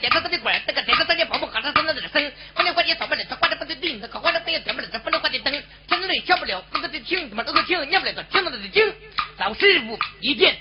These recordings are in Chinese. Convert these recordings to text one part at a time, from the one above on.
点着他的管，这个点着他的跑步，喊他声那这声音，不能关的也少不了，他关着不得腚，他考过的他也点不了，他不能关的灯，听着也听不了，不能的听，怎么都能听，念不了听，不能的听，老师傅一见。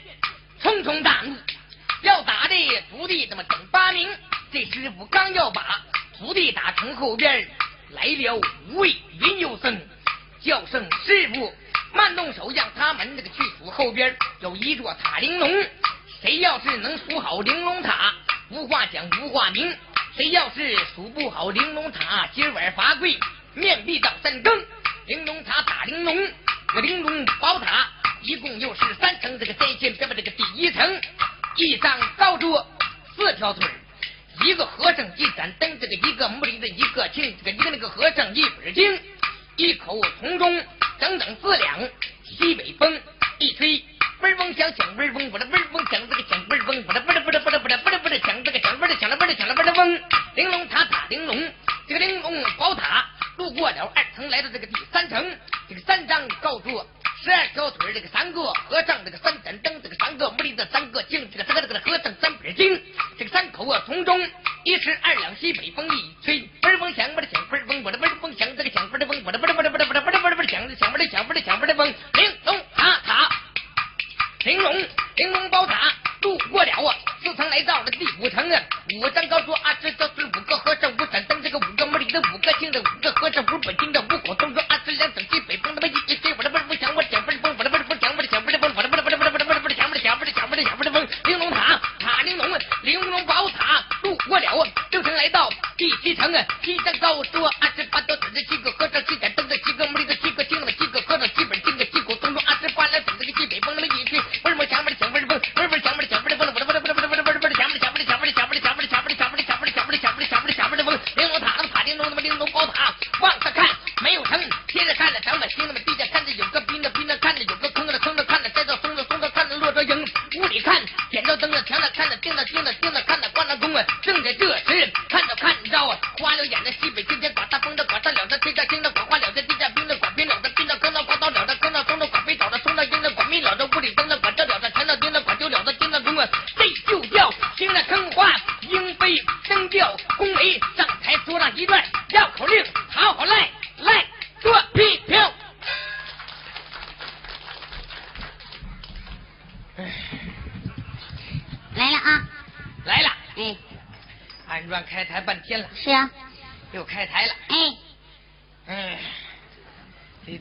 屋里看点着灯了，墙上看着钉着钉着钉着，看着关了宫啊。正在这时，看着看着啊，花了眼的西北今天刮大风的刮大了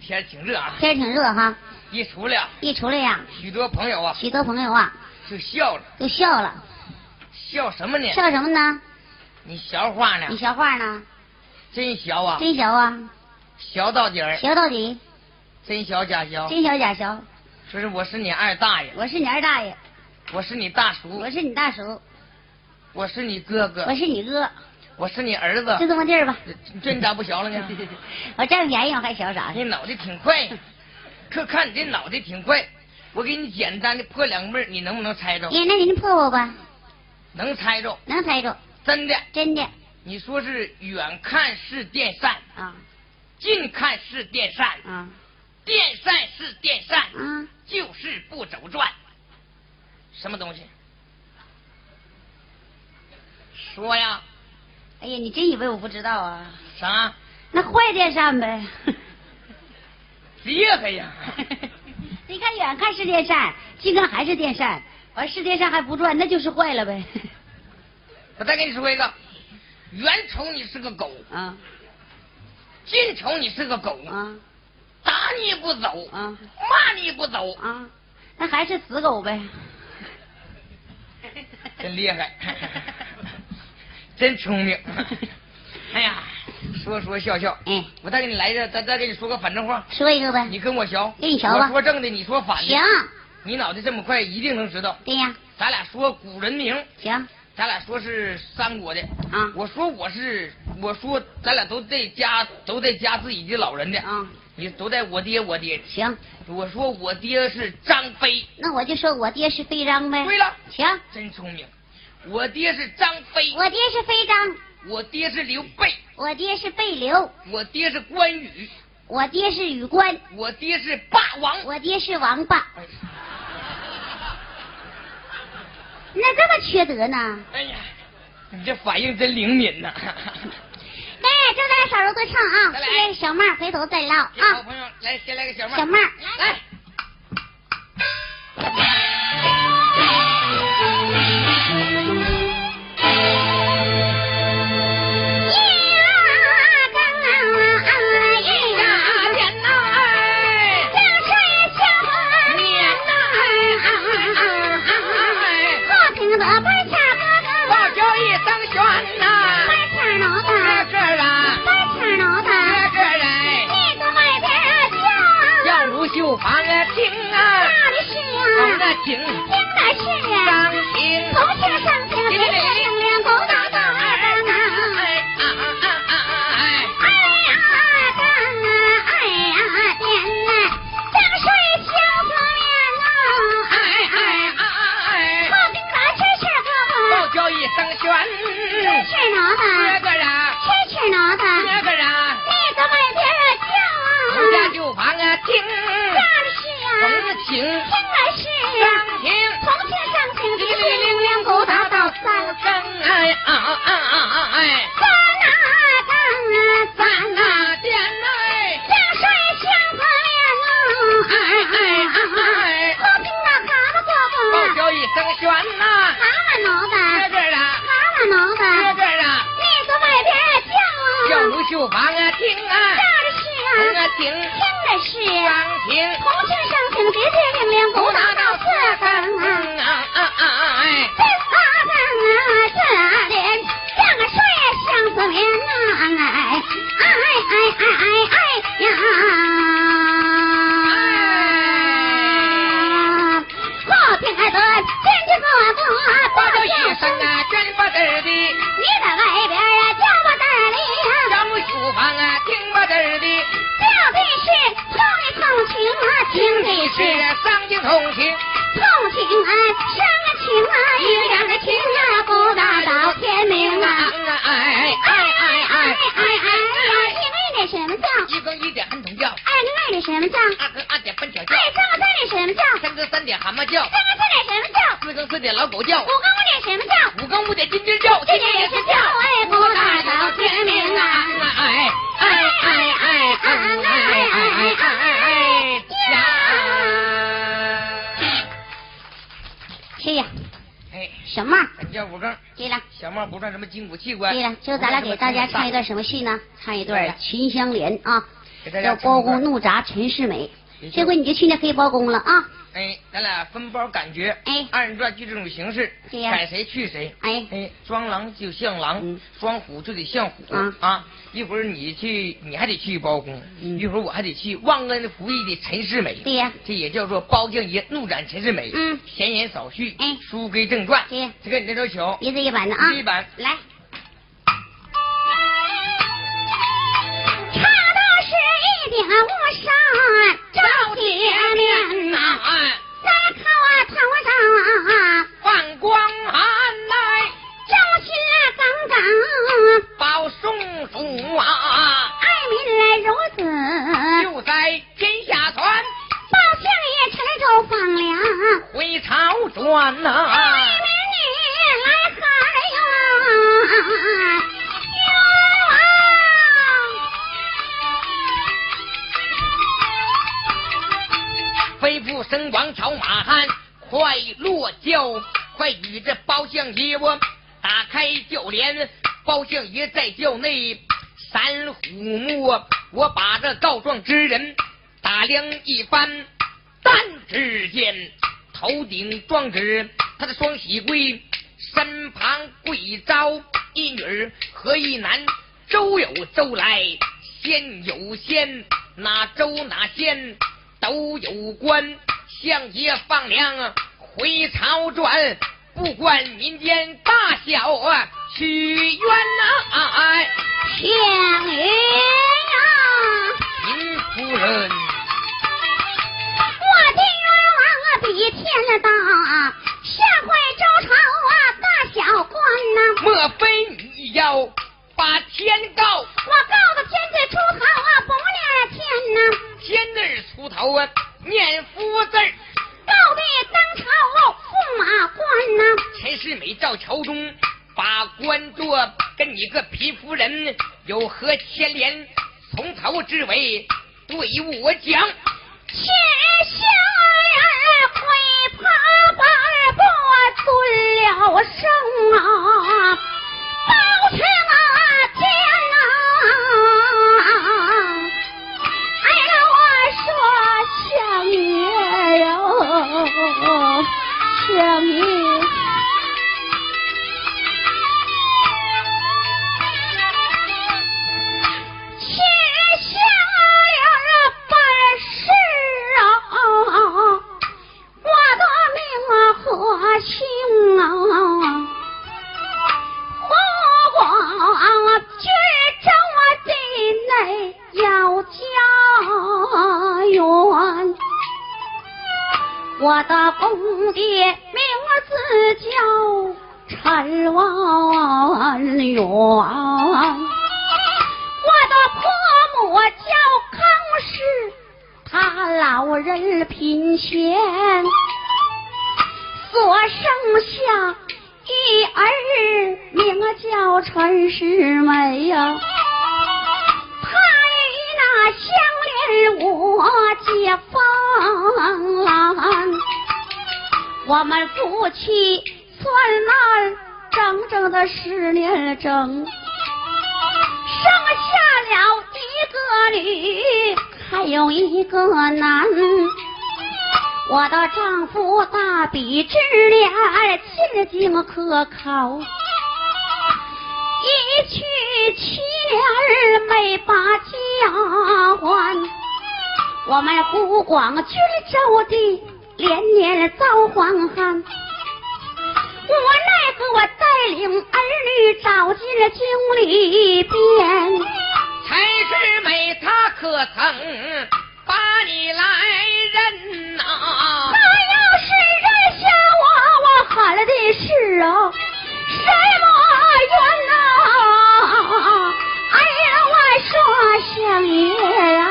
天挺热啊，天挺热哈，一出来，一出来呀，许多朋友啊许多朋友啊就笑了，就笑了，笑什么呢？笑什么呢？你笑话呢你？笑话呢？真小啊，真小啊，小到底儿，小到底，真小假小。真小假小。说是我是你二大爷，我是你二大爷，我是你大叔我，是你大叔，我是你哥哥我，是你哥，我是你儿子就。这么地儿吧。这这你咋不学了呢？我占便宜我还学啥你脑袋挺快，可看你这脑袋挺快。我给你简单的破两个闷儿，你能不能猜着？哎，那您破我吧，能猜着，能猜着，真的。真的你说是远看是电扇，啊近看是电扇，啊电扇是电扇，啊！就是不走转。什么东西？说呀，哎呀，你真以为我不知道啊？啥？那坏电扇呗。厉害呀！你看远看是电扇，近看还是电扇，完是电扇还不转，那就是坏了呗。我再给你说一个，远瞅你是个狗，啊近瞅你是个狗，啊打你不走，啊骂你不走，啊！那还是死狗呗。真厉害，真聪明。哎呀，说说笑笑。嗯，我再给你来一个，再再给你说个反正话，说一个呗。你跟我学。跟你学吧我说正的，你说反的。行，你脑袋这么快，一定能知道。对呀，咱俩说古人名，行咱俩说是三国的。啊我说我是，我说咱俩都在家，都在家自己的老人的。啊，你都在我爹我爹。行，我说我爹是张飞。那我就说我爹是飞张呗。对了，行，真聪明。我爹是张飞，我爹是飞张，我爹是刘备，我爹是备刘，我爹是关羽，我爹是羽关，我爹是霸王。我爹是王八。哎那这么缺德呢？哎呀，你这反应真灵敏呐！哎，这咱少揉多唱啊，再来这个小妹儿回头再唠啊好啊。朋友来，先来个小妹儿。小妹儿来。行的行，行的是上行，从前上行，别别啊。听，家就房啊听，啊听啊是，上，鼓到三，哎啊啊啊啊哎，三，三点，哎，哎哎哎，好，蛤蟆哥哥，叫一声呐，蛤蟆，这啊，蛤蟆，啊，你外边，叫叫啊，听啊，是，听。也是。王，同志相厅，别介命令，不打到四更啊。我叫一声啊，卷不得的，你在外边叫我。书房啊听不得的，叫的是痛的同情啊，听的是伤心痛情，痛情啊，伤情啊，一两的情啊，不打到天明啊，哎哎哎哎哎哎哎，一个一点什么叫？一更一点叫，二更二点什么叫？二更二点半小叫，二更三点什么叫？三更三点蛤蟆叫，三更四点什么叫？四更四点老狗叫，五更五点什么叫？五更五点金鸡叫，这点也是叫，哎，不打到天明啊，哎哎哎哎哎哎哎哎哎呀！是呀，哎，小帽，咱叫五更，对了。小帽不算什么筋骨器官。对了，今儿咱俩给大家唱一段什么戏呢？唱一段对《秦香莲》啊，给大叫包公怒铡陈世美这回你就去那黑包公了啊！哎，咱俩分包感觉，哎二人转就这种形式，对呀改谁去谁。哎哎，装狼就像狼嗯，装虎就得像虎啊啊！一会儿你去，你还得去包公，嗯一会儿我还得去忘恩负义的陈世美。对呀这也叫做包将爷怒斩陈世美。嗯闲言少叙，哎书归正传。对呀这个你这首曲，一字一板的啊！一板来。点无山照铁面呐，啊，在靠啊头上放光寒来。忠心耿耿，报宋祖啊，爱民来如子，就在天下传，报相爷陈州放粮。回朝转呐、爱民你来何呀？飞赴神王朝马汉，快落轿，快与这包相爷我打开轿帘，包相爷在轿内三虎目，我把这告状之人打量一番，但只见头顶装纸，他的双喜柜身旁跪着一女儿和一男，周有周来，仙有仙，哪周哪仙都有关。相爷放粮回朝转，不管民间大小啊，屈冤呐、哎，相爷呀，秦夫人，我的冤枉啊比天大，下回周朝啊大小官呐、莫非你要把天告？我告的天字出头啊，不念天呐、天字出头啊，念夫字。告的当朝驸马官呐、陈世美赵朝中把官做，跟你个皮夫人有何牵连？从头至尾对我讲。千小人会怕把不尊了声啊，报请啊见那哀牢我说相爷哟相爷我的公爹名字叫陈万元。我的婆母叫康氏，她老人贫闲，所生下一儿，名叫陈世美呀。我结芳，我们夫妻算来整整的十年整。生下了一个女还有一个男。我的丈夫大笔之年，勤经可靠，一去七年没把家还。我们湖广军州的连年遭荒旱。我奈何我带领儿女找进了京里边，陈世美他可曾把你来认呐？他要是认下我，我喊的是啊什么冤呐？说相爷啊！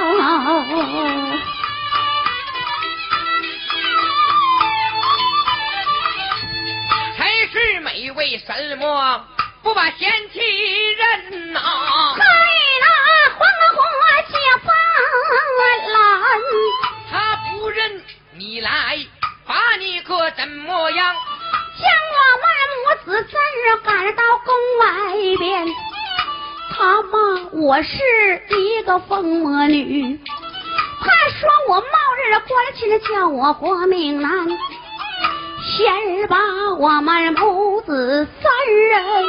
为什么不把贤妻认呐？害那黄花姐发懒，他不认你来，把你可怎么样？将我们母子三人赶到宫外边，他骂我是一个疯魔女，他说我冒日关亲叫我活命难。先把我们母子三人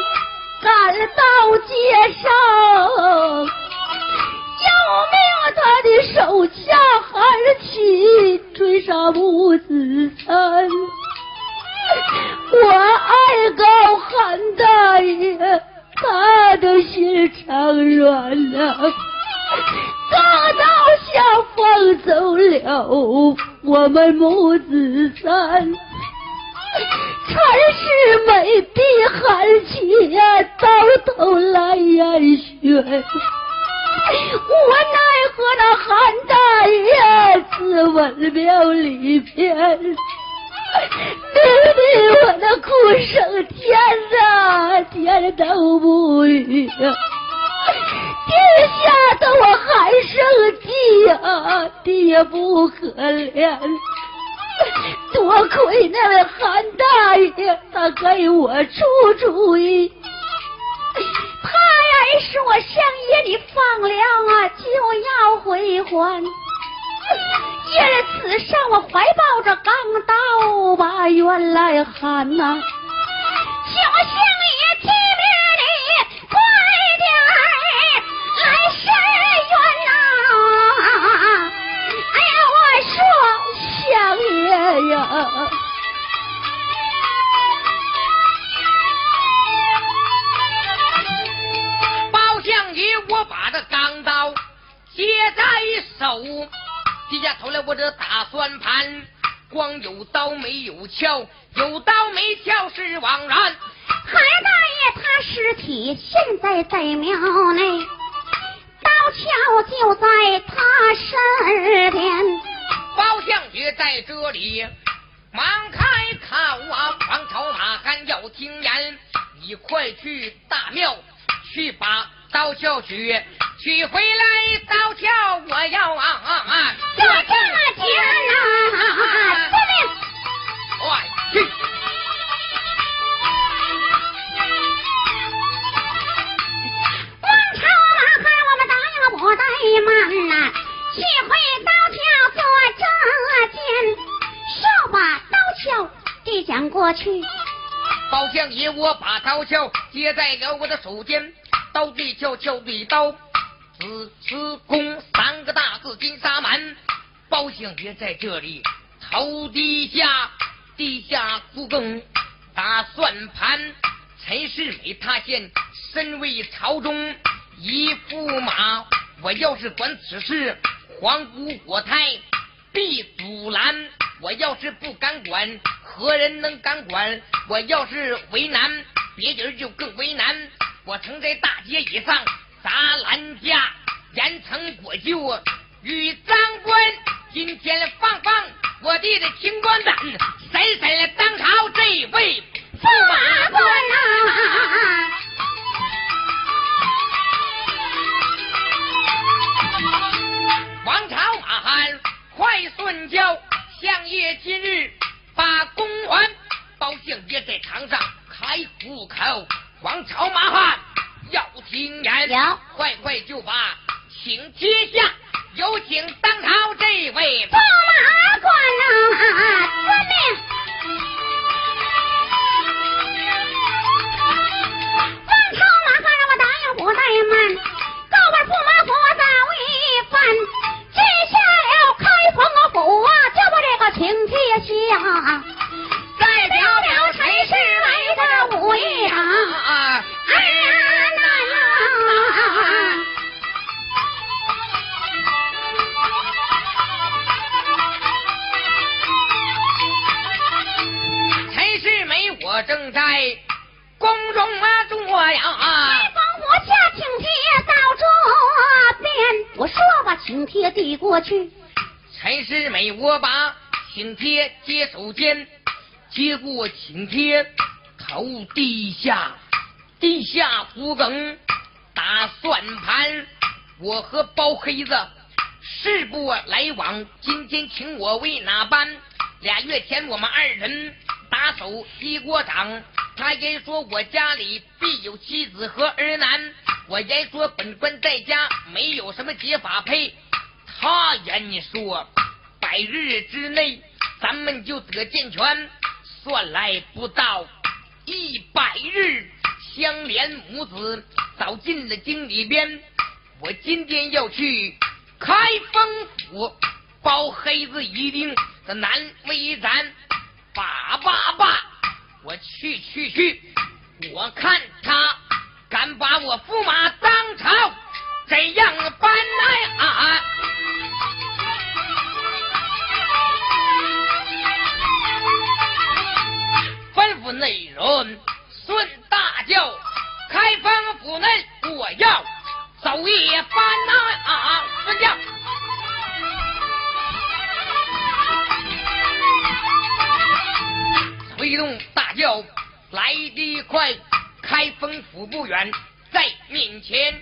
赶到街上，要命他的手下喊起追杀母子三。我哀告韩大爷，他的心肠软了，大刀下放走了我们母子三。陈世美比韩起呀，到头来眼血。我奈何那韩大爷自刎庙里边，命的我的哭声天呐，天都不语呀，天下的我还生气呀，爹不可怜。多亏那位韩大爷，他给我出主意。他呀说：“相爷，你放粮啊，就要回还。”因此上我怀抱着钢刀把冤来喊呐，小相爷听命你快点来伸冤呐！哎呀，我说相爷呀！包相爷，我把这钢刀接在手，低下头来，我这打算盘，光有刀没有鞘，有刀没鞘是枉然。韩大爷他尸体现在在庙内，刀鞘就在他身边。包相爷在这里忙开口啊，王朝马汉要听言，你快去大庙去把刀鞘取，取回来刀鞘我要啊啊啊！就这么讲啊，司令。快去！王朝马汉，我们答应不怠慢呐，取回刀鞘做这件，手把刀鞘递将过去。包相爷，我把刀鞘接在了我的手间，刀对鞘，鞘对刀，子慈公三个大字金沙满。包相爷在这里头低下，地下苦更打算盘。陈世美他现身为朝中一驸马，我要是管此事，皇姑国台必阻拦。我要是不敢管，何人能敢管？我要是为难，别人就更为难。我曾在大街以上砸烂架，严惩国舅与张官。今天放放我弟的清官胆，谁谁来当朝这位驸马官啊！王朝马汉快顺交，相爷今日把公还。包相爷在堂上开虎口，王朝马汉要听言，有快快就把请接下，有请当朝这位驸马官啊，遵命。王朝马汉让我答应不怠慢，告问驸马府早一番，接下了开封府啊，叫我这个请帖下，再表表陈世美的武艺啊。啊！哎呀，那陈世美，我正在宫中啊坐呀。开封府下请帖到这边，我说把请帖递过去，陈世美，我把请帖接手间，接过请帖，头低下，低下骨梗，打算盘。我和包黑子势不来往，今天请我为哪般？俩月前我们二人打手一锅掌，他言说我家里必有妻子和儿男，我言说本官在家没有什么结法配。他言说百日之内咱们就得健全，算来不到一百日，香莲母子早进了京里边。我今天要去开封府，包黑子一定的难为咱，爸爸爸！我去去去，我看他敢把我驸马当朝怎样办来啊！吩咐内人顺大轿，开封府内我要走一番呐啊！孙将。推动大轿来得快，开封府不远，在面前。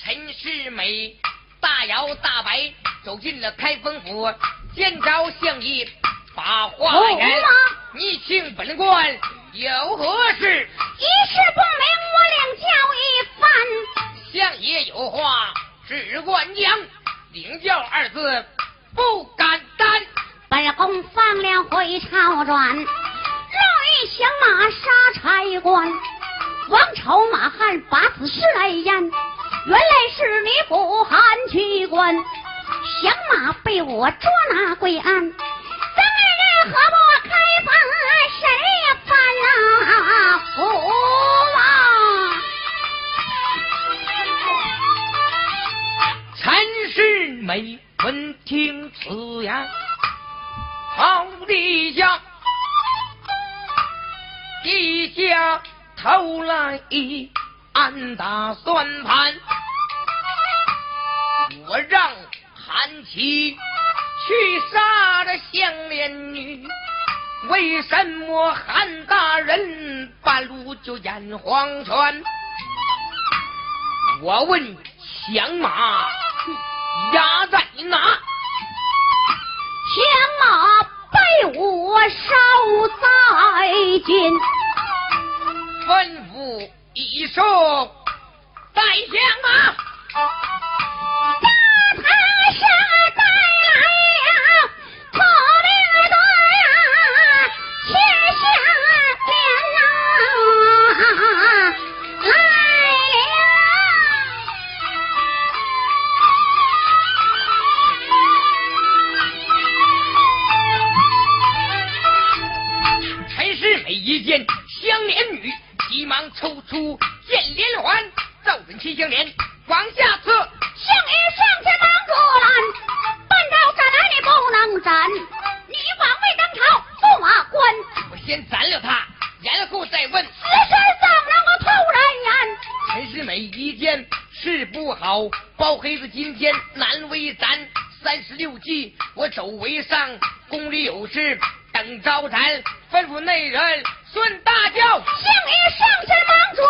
陈世美大摇大摆走进了开封府，见着相爷把话言：“你请本官有何事？一事不明，我领教一番。相爷有话只管讲，领教二字不敢担。本宫放了回朝转，路遇响马杀差官，王朝马汉把此事来言，原来是你不含去官，响马被我捉拿归案，咱二人何不开封审犯啊？驸马。陈世美闻听此言，好地下低下头来暗打算盘，我让韩琦去杀这香莲女，为什么韩大人半路就演黄泉？我问响马押在哪？响马被我烧在军，吩咐一声，带响马。见香莲女，急忙抽出剑连环，照准七香莲往下刺。相爷上前忙阻拦，半道斩来你不能斩，你枉为当朝驸马官，我先斩了他，然后再问。此事怎能够突然言？陈世美一见事不好，包黑子今天难为咱。三十六计，我走为上，宫里有事等招咱。吩咐内人顺大轿。相爷上前忙转，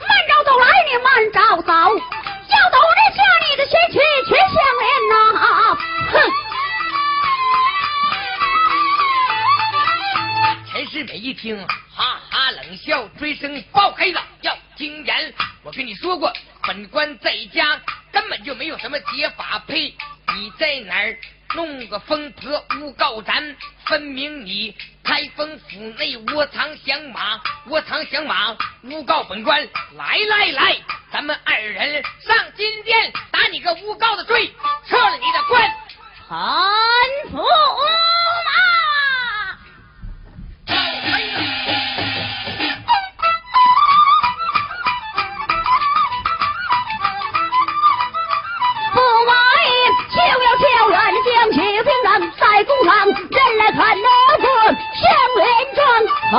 慢着走来你慢着走，要走这下你的血气全相连呐！哼！陈世美一听，哈哈冷笑，追声爆黑子要听言。我跟你说过，本官在家根本就没有什么解法配，你在哪儿弄个疯婆诬告咱？分明你开封府内窝藏响马，窝藏响马诬告本官。来来来，咱们二人上金殿打你个诬告的罪，撤了你的官。臣服。喊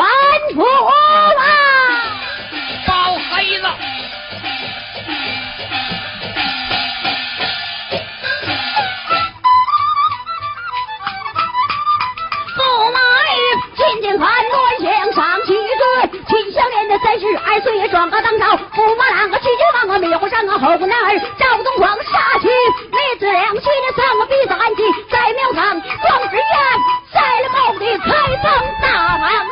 出话来，包黑子，驸马爷，金近看暖香上几根，秦香莲的三十二岁壮装个当朝，驸马郎个去接王个灭火山个后男儿，赵东光杀去，李子良去的三个鼻子暗地在庙堂装纸烟，在了帽的开封大王。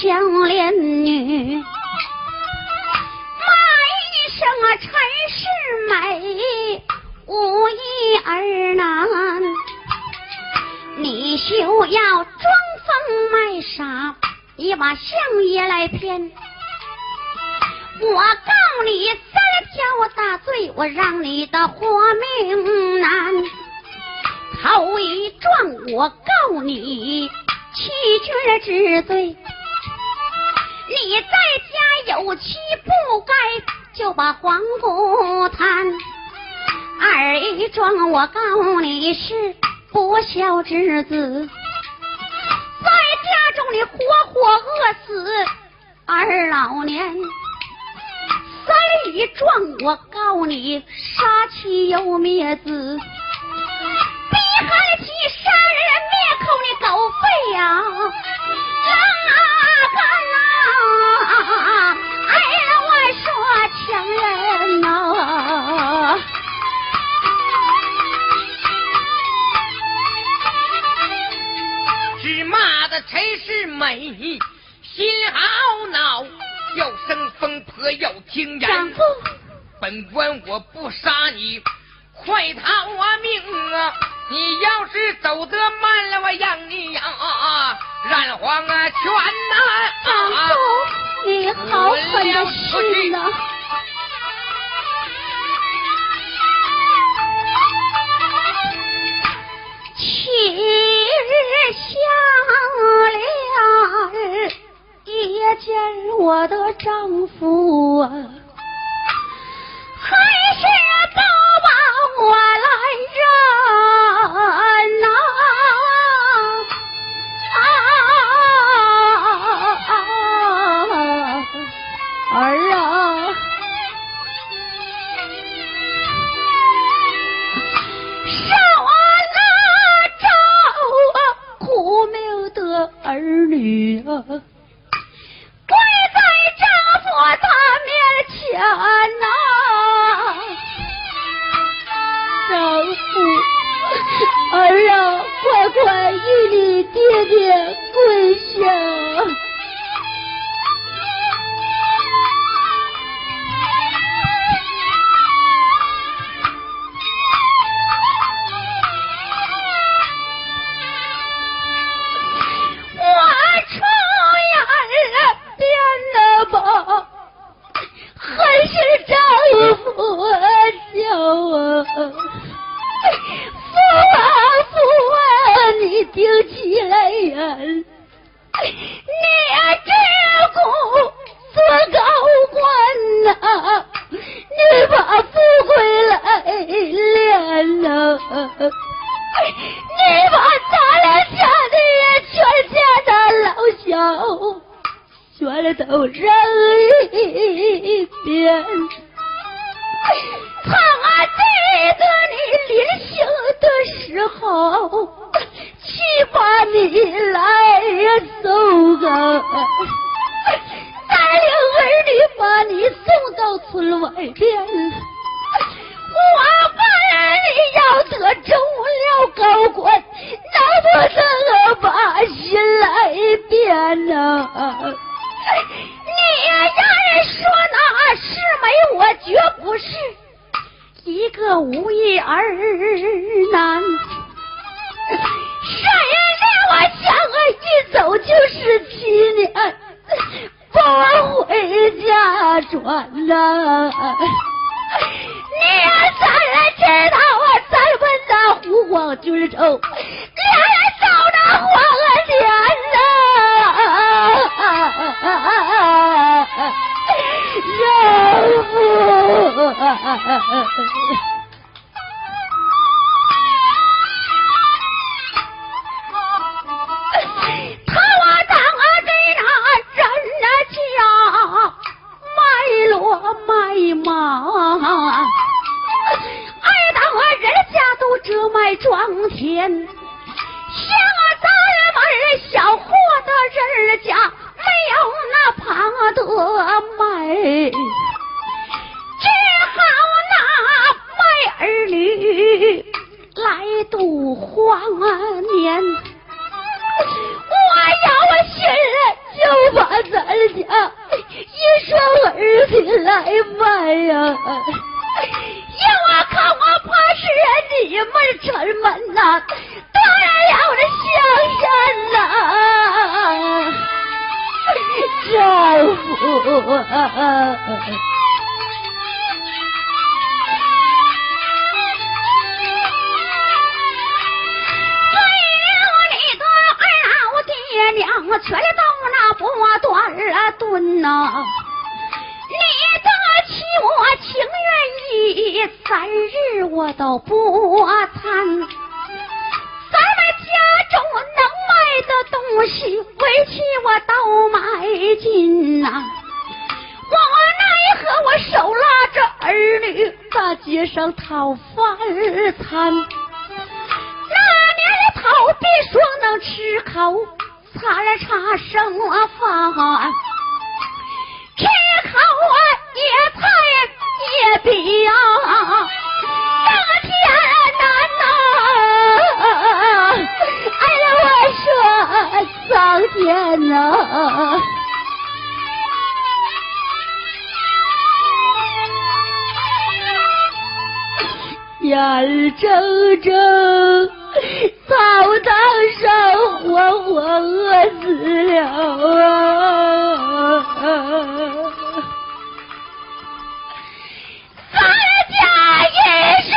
相恋女。骂一声陈世美无义儿男。你休要装疯卖傻你把相爷来骗。我告你三条大罪我让你的活命难。头一撞我告你欺君之罪你在家有妻不该，就把黄姑贪。二一桩，我告你是不孝之子，在家中你活活饿死二老年。三一桩，我告你杀妻又灭子，逼孩妻杀人灭口，你狗肺呀、啊！陈世美心好恼要生风婆要听言本官我不杀你快逃啊命啊！你要是走得慢了我让你呀染黄啊全啊你好狠的心呐日下了一见我的丈夫啊还是都把我来认呐跪在丈夫他面前呐丈夫儿啊乖乖与你爹爹跪下。嗯，嗯，这香山呐，丈夫。娘，全都那波段儿蹲呐！你的妻我情愿意，三日我都不参。咱们家中能卖的东西，回去我都买尽街上讨饭餐。那年头别说能吃口。擦了茶剩饭，吃口啊野菜野比呀，这天难呐！哎呀，我说上天呐，眼睁睁。草堂上活活饿死了啊！咱家一双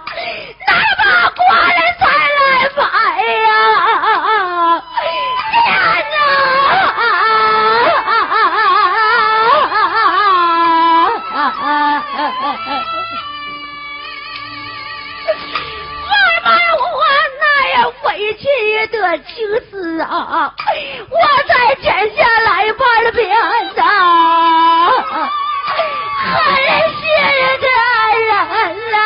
妈呀妈呀我那样委屈也得青丝啊我才减下来半边呐狠心的人啊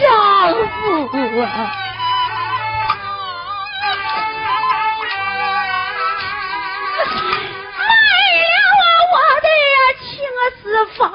丈夫啊 the fuck?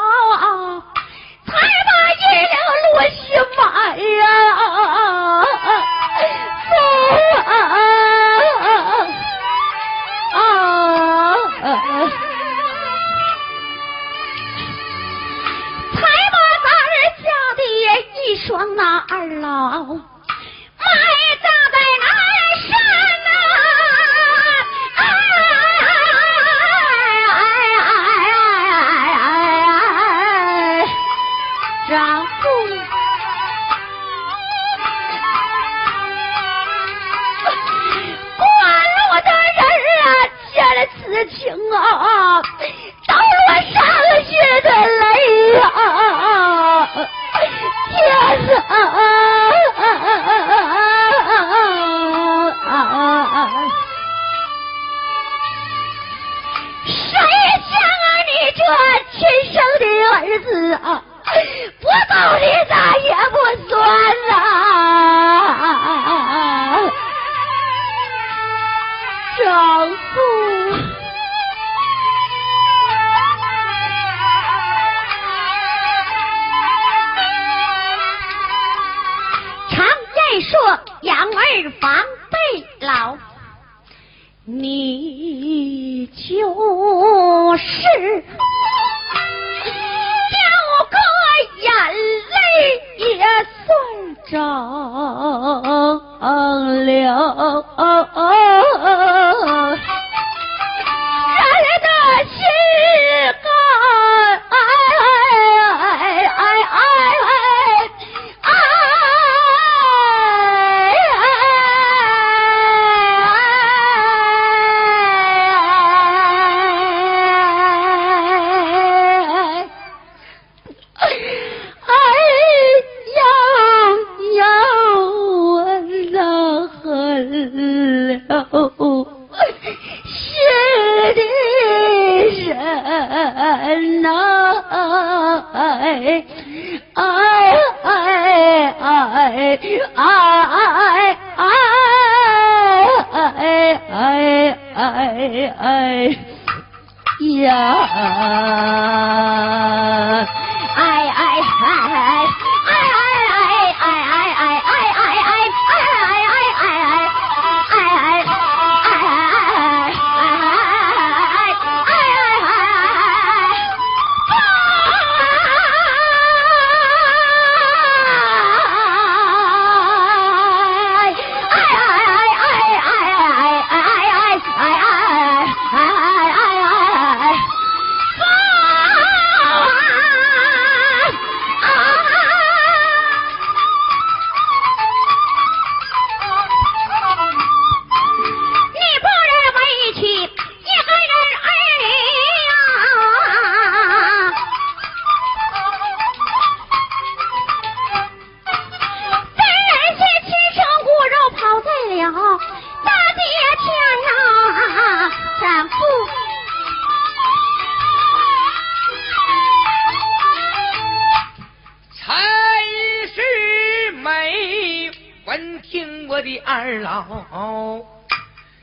二老，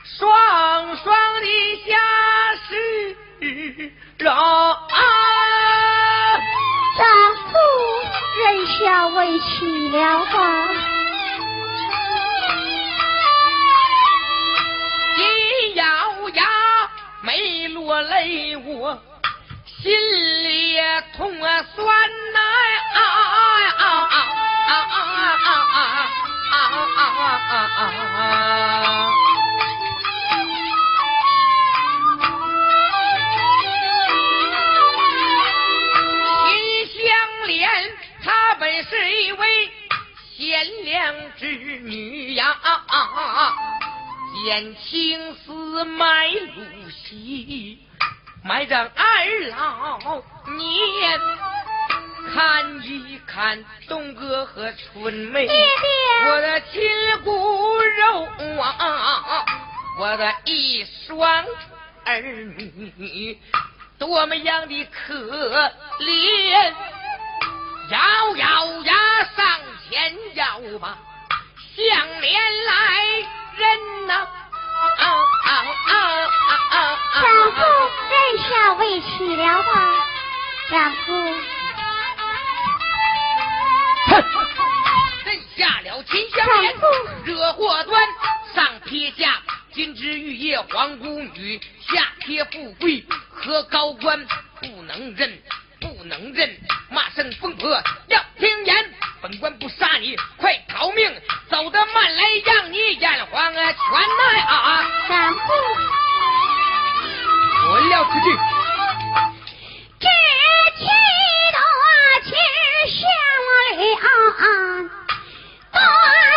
双双的下世肉啊！丈夫忍下委屈了吧？紧咬牙没落泪，我心里痛啊酸啊啊啊！心相连，她本是一位贤良之女呀，见青丝埋露西，埋葬二老年。看一看东哥和春梅，我的亲骨肉啊，我的一双儿女，多么样的可怜！咬咬牙上前要吧，向连来人呐、啊！啊啊啊啊啊！丈夫忍下委屈了吧？丈夫，下了秦香莲，惹祸端，上贴下金枝玉叶皇姑女，下贴富贵和高官，不能认，不能认，骂声疯婆要听言，本官不杀你，快逃命，走得慢来，让你眼黄啊全来啊！丈夫，滚了出去！这气多情相连，啊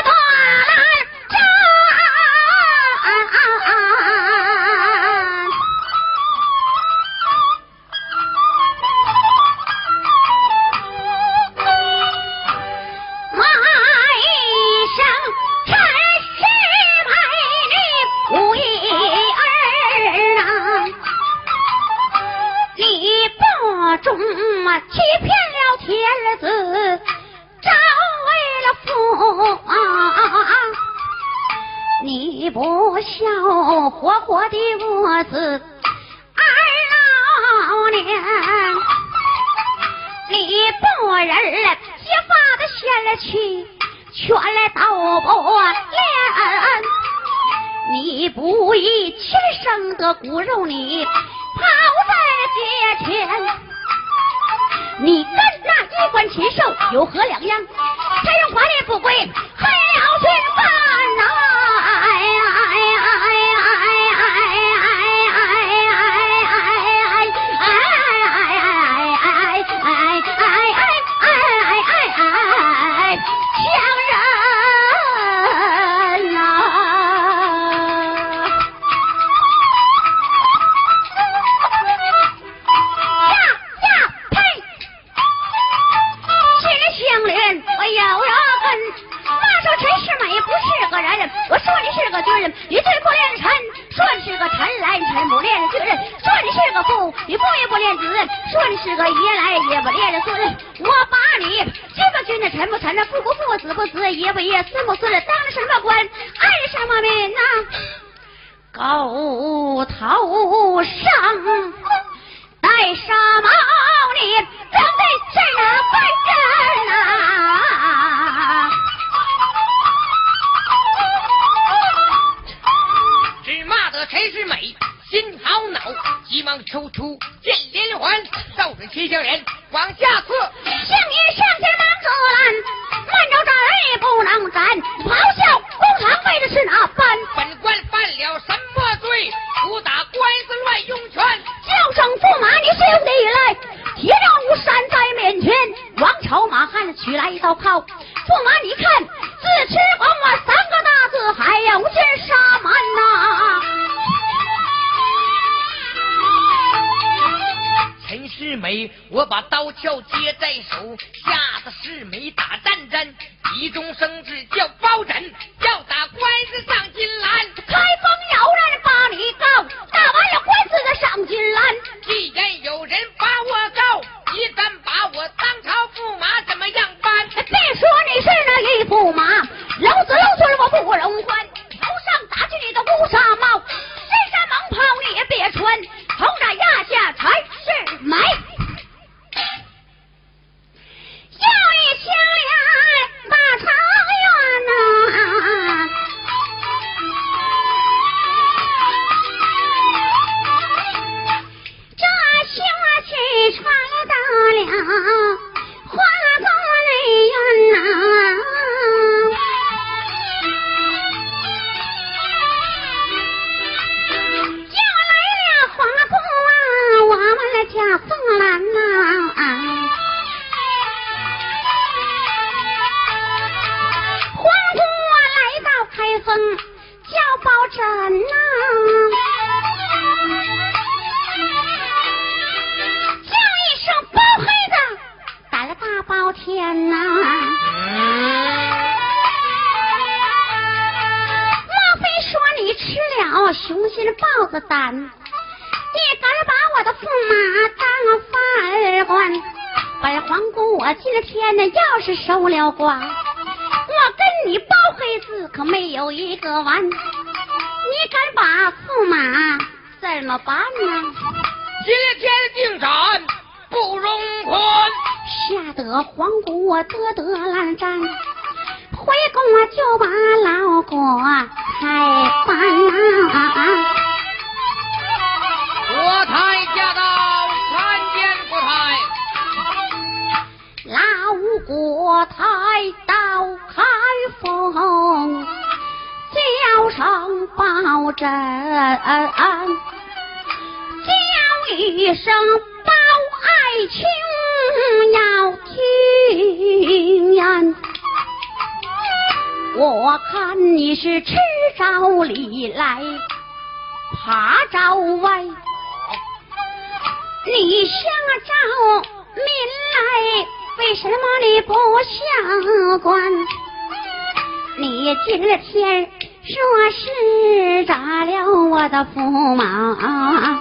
接天定斩不容宽吓得皇姑我得得烂毡回宫我就把老国台办啊国台驾到参见国太老国台到开封叫声保真。一声包爱卿要听呀，我看你是吃着里来，爬着外。你下诏民来，为什么你不下官？你今天说是砸了我的驸马啊。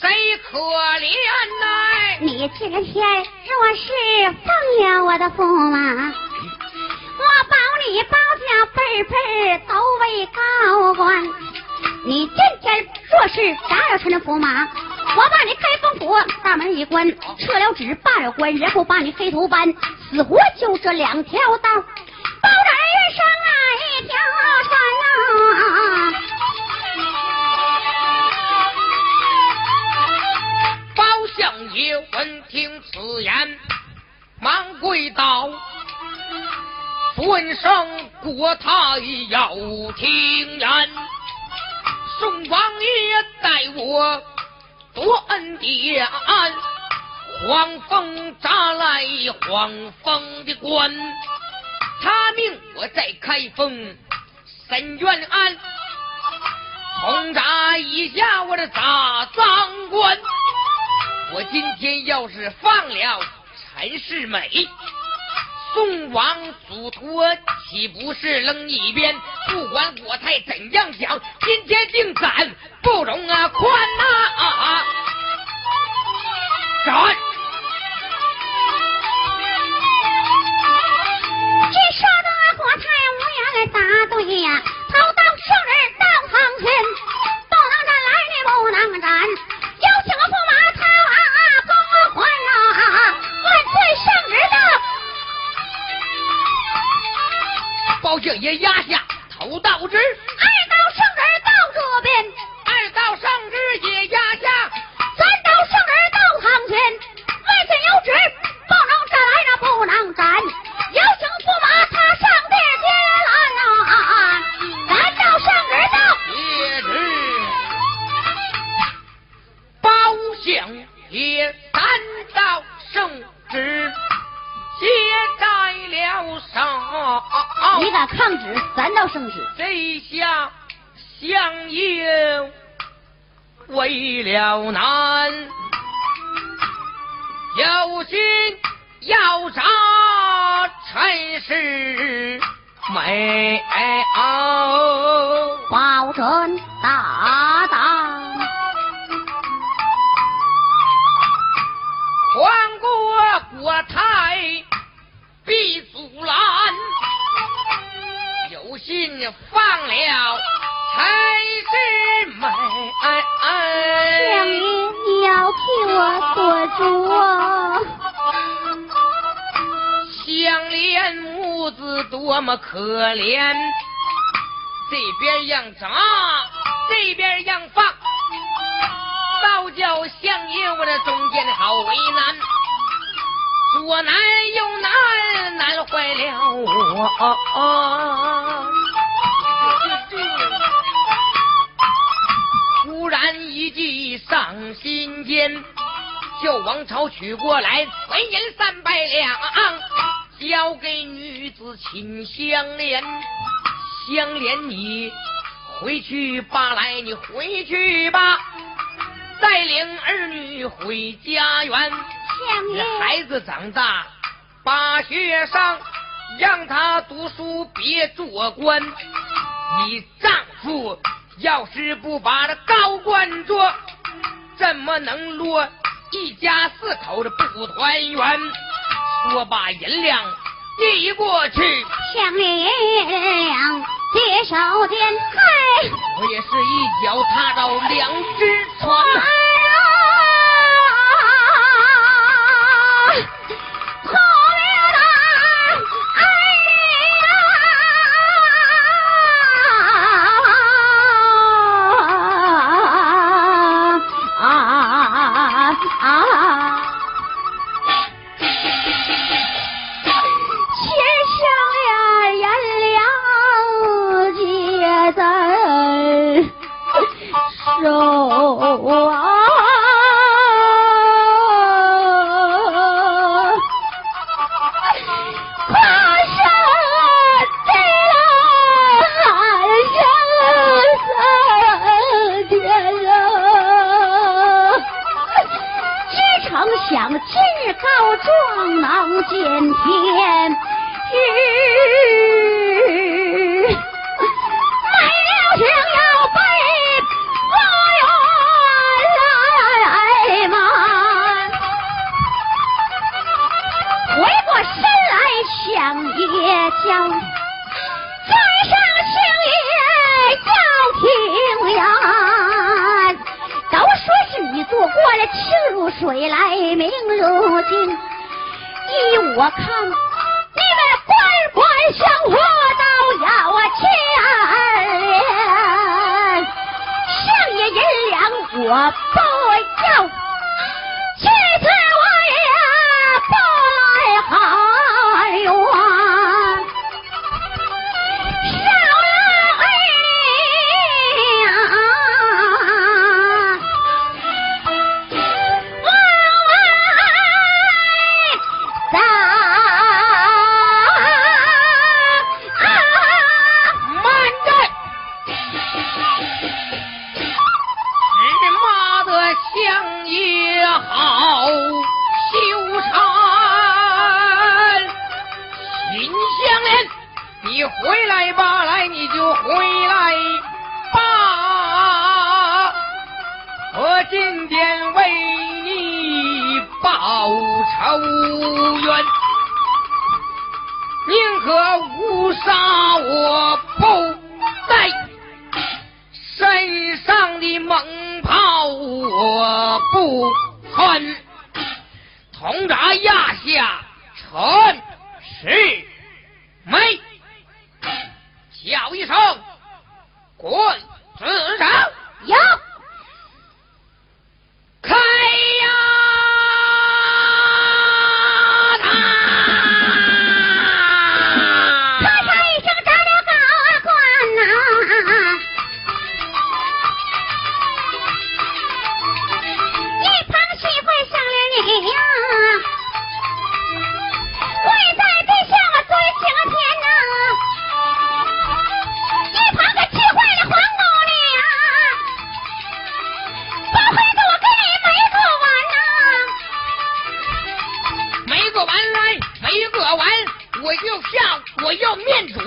谁可怜呐？你今天若是放了我的驸马，我保你包家辈辈都为高官。你今天若是打扰臣的驸马，我把你开封府大门一关，撤了职罢了官，然后把你黑头搬，死活就这两条道，包人人上啊一条船呐！包相爷闻听此言，忙跪倒，尊声国太要听言。宋王爷待我多恩典，黄蜂扎来黄蜂的官，他命我在开封审冤案，轰炸一下我的大赃官。我今天要是放了陈世美。宋王祖托岂不是扔一边？不管国太怎样讲，今天定斩不容啊宽呐！啊斩！这说的国太无言答对呀，头当圣人到堂前，不能斩来你不能斩，将爷压下，头倒之。相爷为了难，有心要杀陈世美，保准大胆。皇国国泰必阻拦，有心放了陈世美。相爷，你要替我做主。相连母子多么可怜，这边让扎，这边让放。倒叫相爷我这中间好为难，左难右难，难坏了我。忽然一计上心间，叫王朝取过来，白银三百两，交给女子秦香莲。香莲你回去吧，来你回去吧。带领儿女回家园，这孩子长大把学上，让他读书别做官。你丈夫要是不把这高官捉，怎么能落一家四口的不团圆？说把银两递过去，向亮接手间，嗨，我也是一脚踏到两只船。相爷叫天上相爷叫天呀都说是你做官清如水来明如镜依我看你们官官相护都有钱相爷银两我包杀我不带，身上的猛炮我不穿，铜闸压下。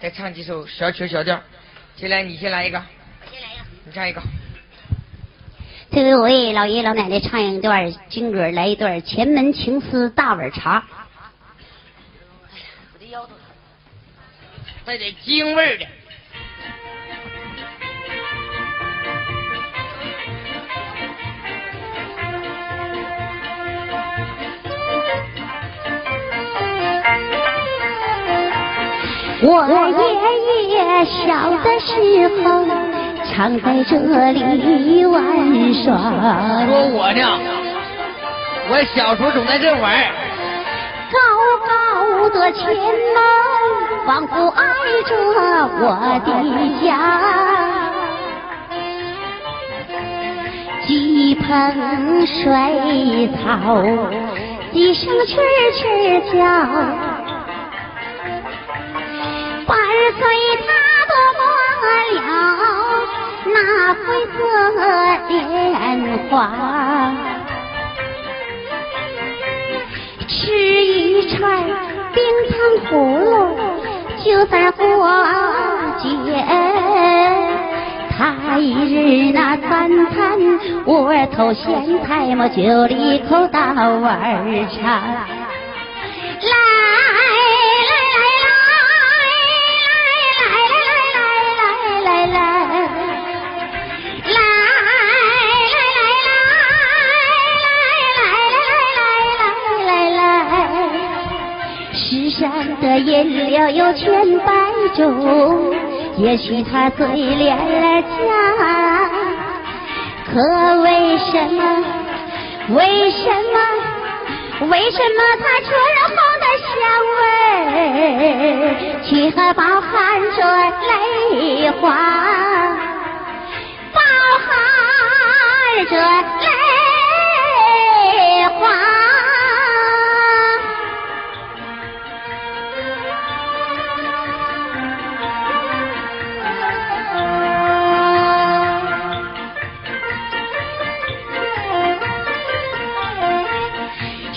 再唱几首小曲小调。接下来你先来一个。我先来一个。你唱一个。这回我为老爷爷老奶奶唱一段军歌，来一段《前门情思大碗茶》。哎呀，我的腰都疼。带点京味儿的。我爷爷小的时候常在这里玩耍。说我呢，我小时候总在这玩。高高的前门仿佛挨着我的家，几盆水草，几声蛐蛐叫。灰色莲花，吃一串冰糖葫芦就在过节。他一日那三餐窝头咸菜么就一口大碗茶。中，也许他嘴脸假，可为什么？为什么？为什么他醇厚的香味却还包含着泪花？包含着泪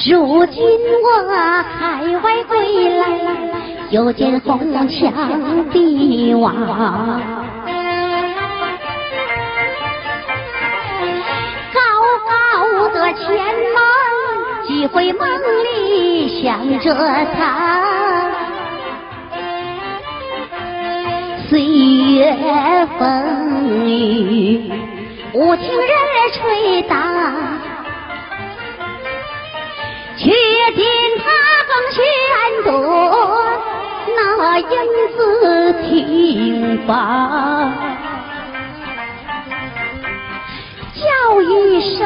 如今我海外归来，又见红墙碧瓦，高高的前门，几回梦里想着他，岁月风雨无情人吹打。却见他更显得那英姿挺拔，叫一声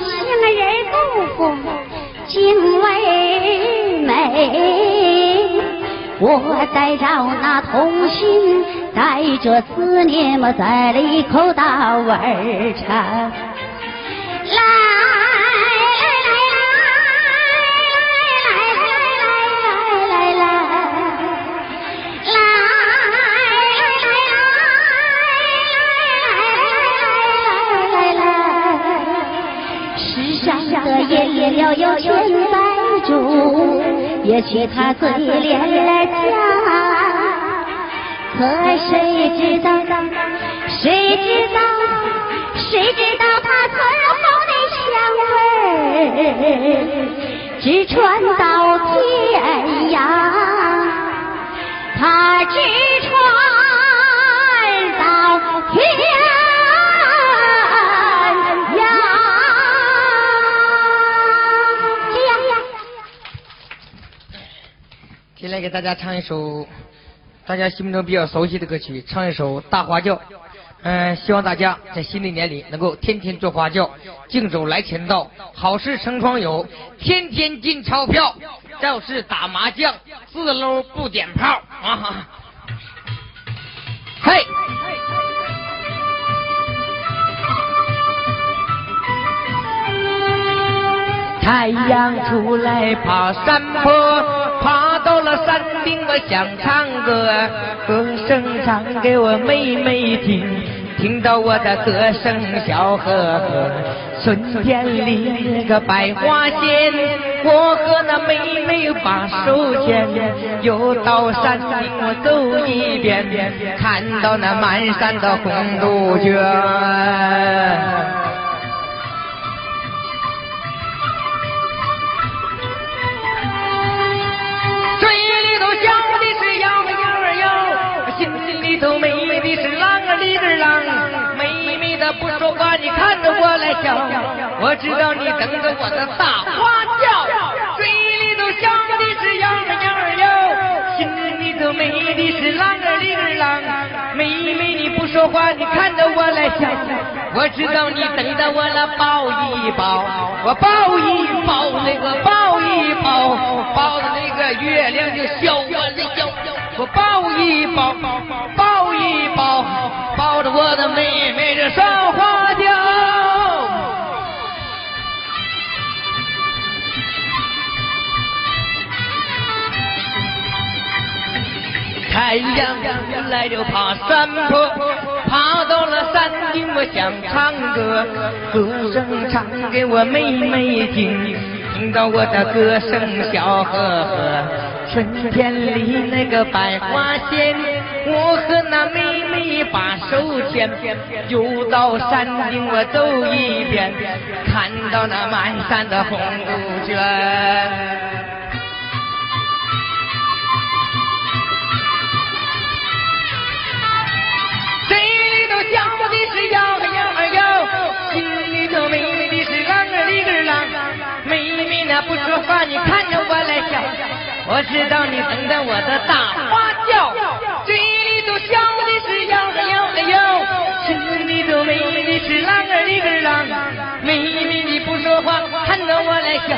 行人不服敬为美，我带着那童心，带着思念，我在了一口大碗茶，来。要有千百种，也许他嘴脸假，可谁知道？谁知道？谁知道他醇厚的香味直传到天涯？他直传到天。先来给大家唱一首大家心目中比较熟悉的歌曲，唱一首《大花轿》。嗯，希望大家在新的一年里能够天天坐花轿，竞走来钱到，好事成双有，天天进钞票，要是打麻将，四楼不点炮啊！嘿。太阳出来爬山坡，爬我想唱歌，歌声唱给我妹妹听，听到我的歌声笑呵呵。春天里那个百花鲜，我和那妹妹把手牵，又到山顶我走一遍，看到那满山的红杜鹃。头美的是啷个里个啷，美美的不说话，你看着我来笑。我知道你等着我的大花轿，嘴里头笑的是羊儿羊儿哟，心里头美的是啷个里个啷，美美你不说话，你看着我来笑。我知道你等着我来抱一抱，我抱一抱那个抱一抱，抱着那个月亮就笑我的笑。我抱一抱，抱一抱，抱着我的妹妹这上花轿。太阳来就爬山坡，爬到了山顶我想唱歌，歌声唱给我妹妹听，听到我的歌声笑呵呵。春天里那个百花鲜，我和那妹妹把手牵，又到山顶我走一遍，看到那满山的红杜鹃。嘴里头叫的是羊儿羊儿哟，心里头美美的是郎儿里个郎，妹妹那不说话，你看我。知道你等着我的大花轿，嘴里都笑的是摇啊摇啊摇，心里都美的是啷个里个啷，妹妹你不说话，看着我来笑。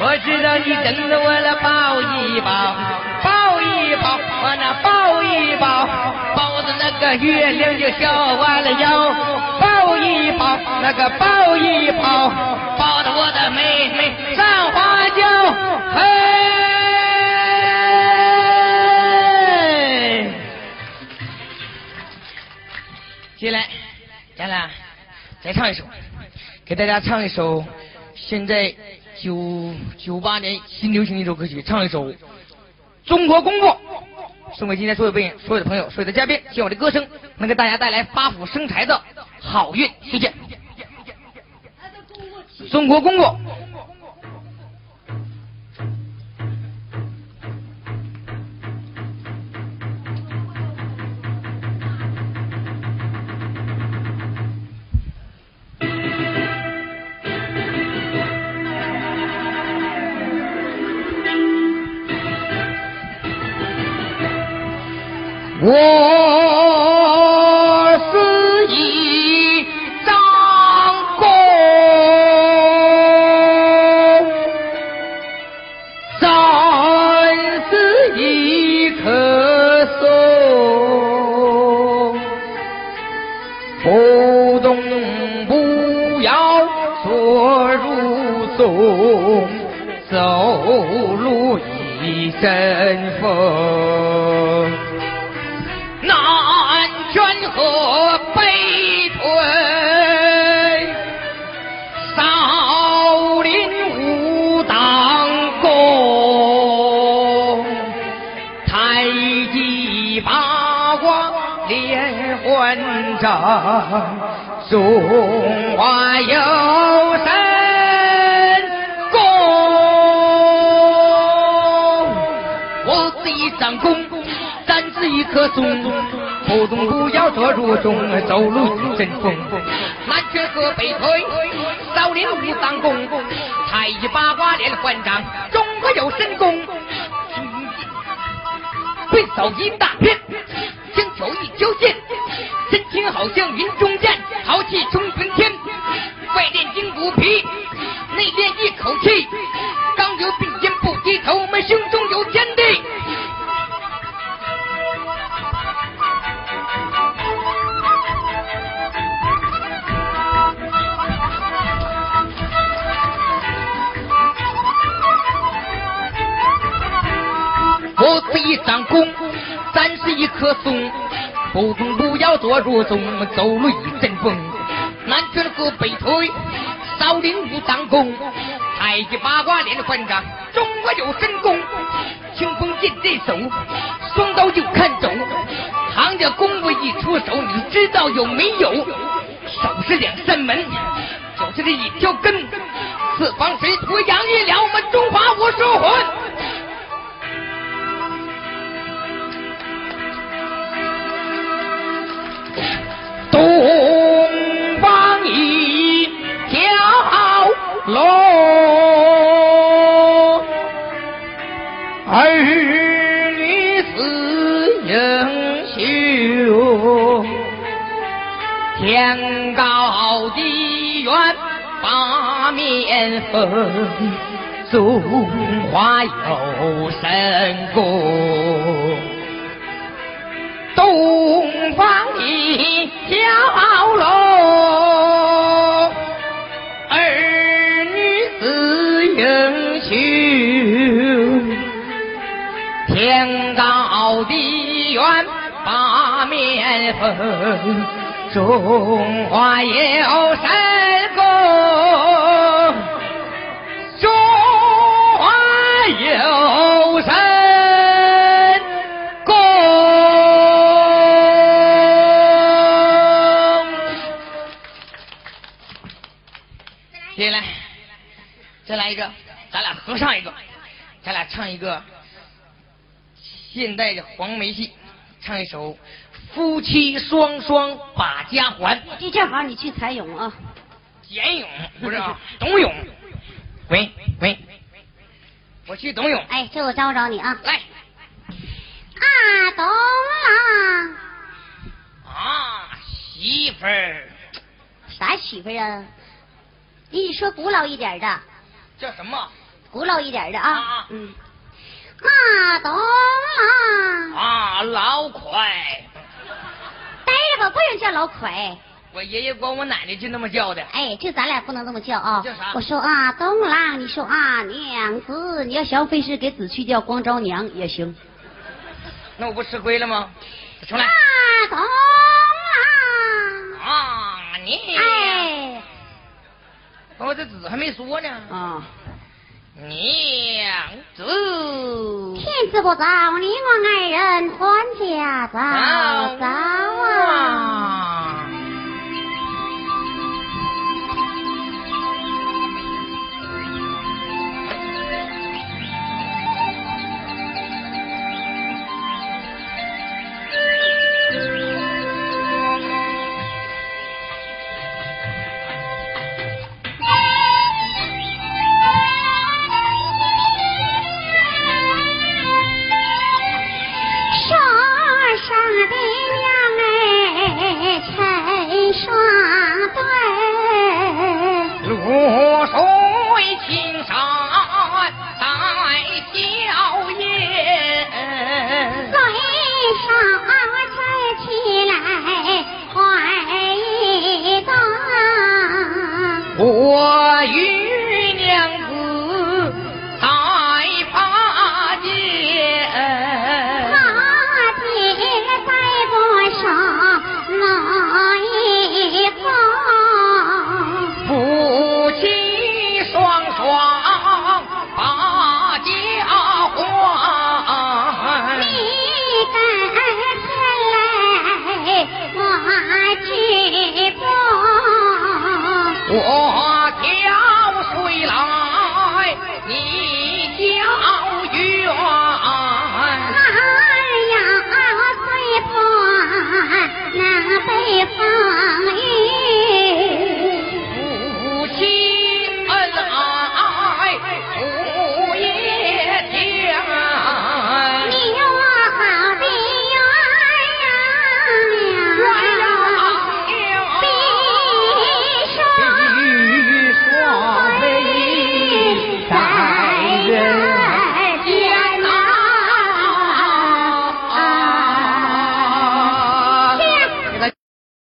我知道你等着我来，抱一抱，抱一抱，我那抱一抱，抱着那个月亮就笑弯了腰，抱一抱，那个抱一抱，抱着我的妹妹上花轿，嘿。进来，咱俩再唱一首，给大家唱一首现在九九八年新流行的一首歌曲，唱一首《中国功夫》，送给今天所有朋友、所有的朋友、所有的嘉宾，希望我的歌声能给大家带来发福生财的好运，谢谢。中国功夫。我是一张弓，山是一棵松，不动不摇坐如松，走路一阵风。中华有神功，我是一张弓。咱是一棵松，不动不要坐如钟，走路一阵风。南拳和北腿，少林武当功，太极八卦连环掌，中国有神功。会扫一大片，想挑一条线，好像云中剑，豪气冲云天。外练筋骨皮，内练一口气，刚柔并肩不低头，我们胸中有天地。我是一张弓，咱是一棵松，不动不要坐如钟，走路一阵风。南拳和北腿，少林武当功，太极八卦连环掌，中国有神功。清风剑在手，双刀就看走。行家功夫一出手，你知道有没有？手是两扇门，脚是一条根，四方水土养育了我们中华武术魂。东方一条龙，儿女是英雄，天高地远八面风，中华有神功。小喽，儿女是英雄，天高地远把面分，中华有神功，中华有。合唱一个，咱俩唱一个现代的黄梅戏，唱一首《夫妻双双把家还》。这正好你去采勇啊。简勇 不是啊，董勇。喂喂，我去。董勇。哎，这我找找你啊。来。啊，董郎。啊，媳妇儿。啥媳妇儿啊？你说古老一点的。叫什么？古老一点的啊。啊。嗯。啊，东郎。啊，老快。呆着吧，不用叫老快。我爷爷管我奶奶就那么叫的。哎，就咱俩不能这么叫啊。叫啥？我说啊，东郎，你说啊，娘子，你要想费事给子去叫光招娘也行。那我不吃亏了吗？出来。啊，东郎。啊，你。哎。我这子还没说呢。啊。娘子。天子不早，你我爱人还家早早啊。对。我说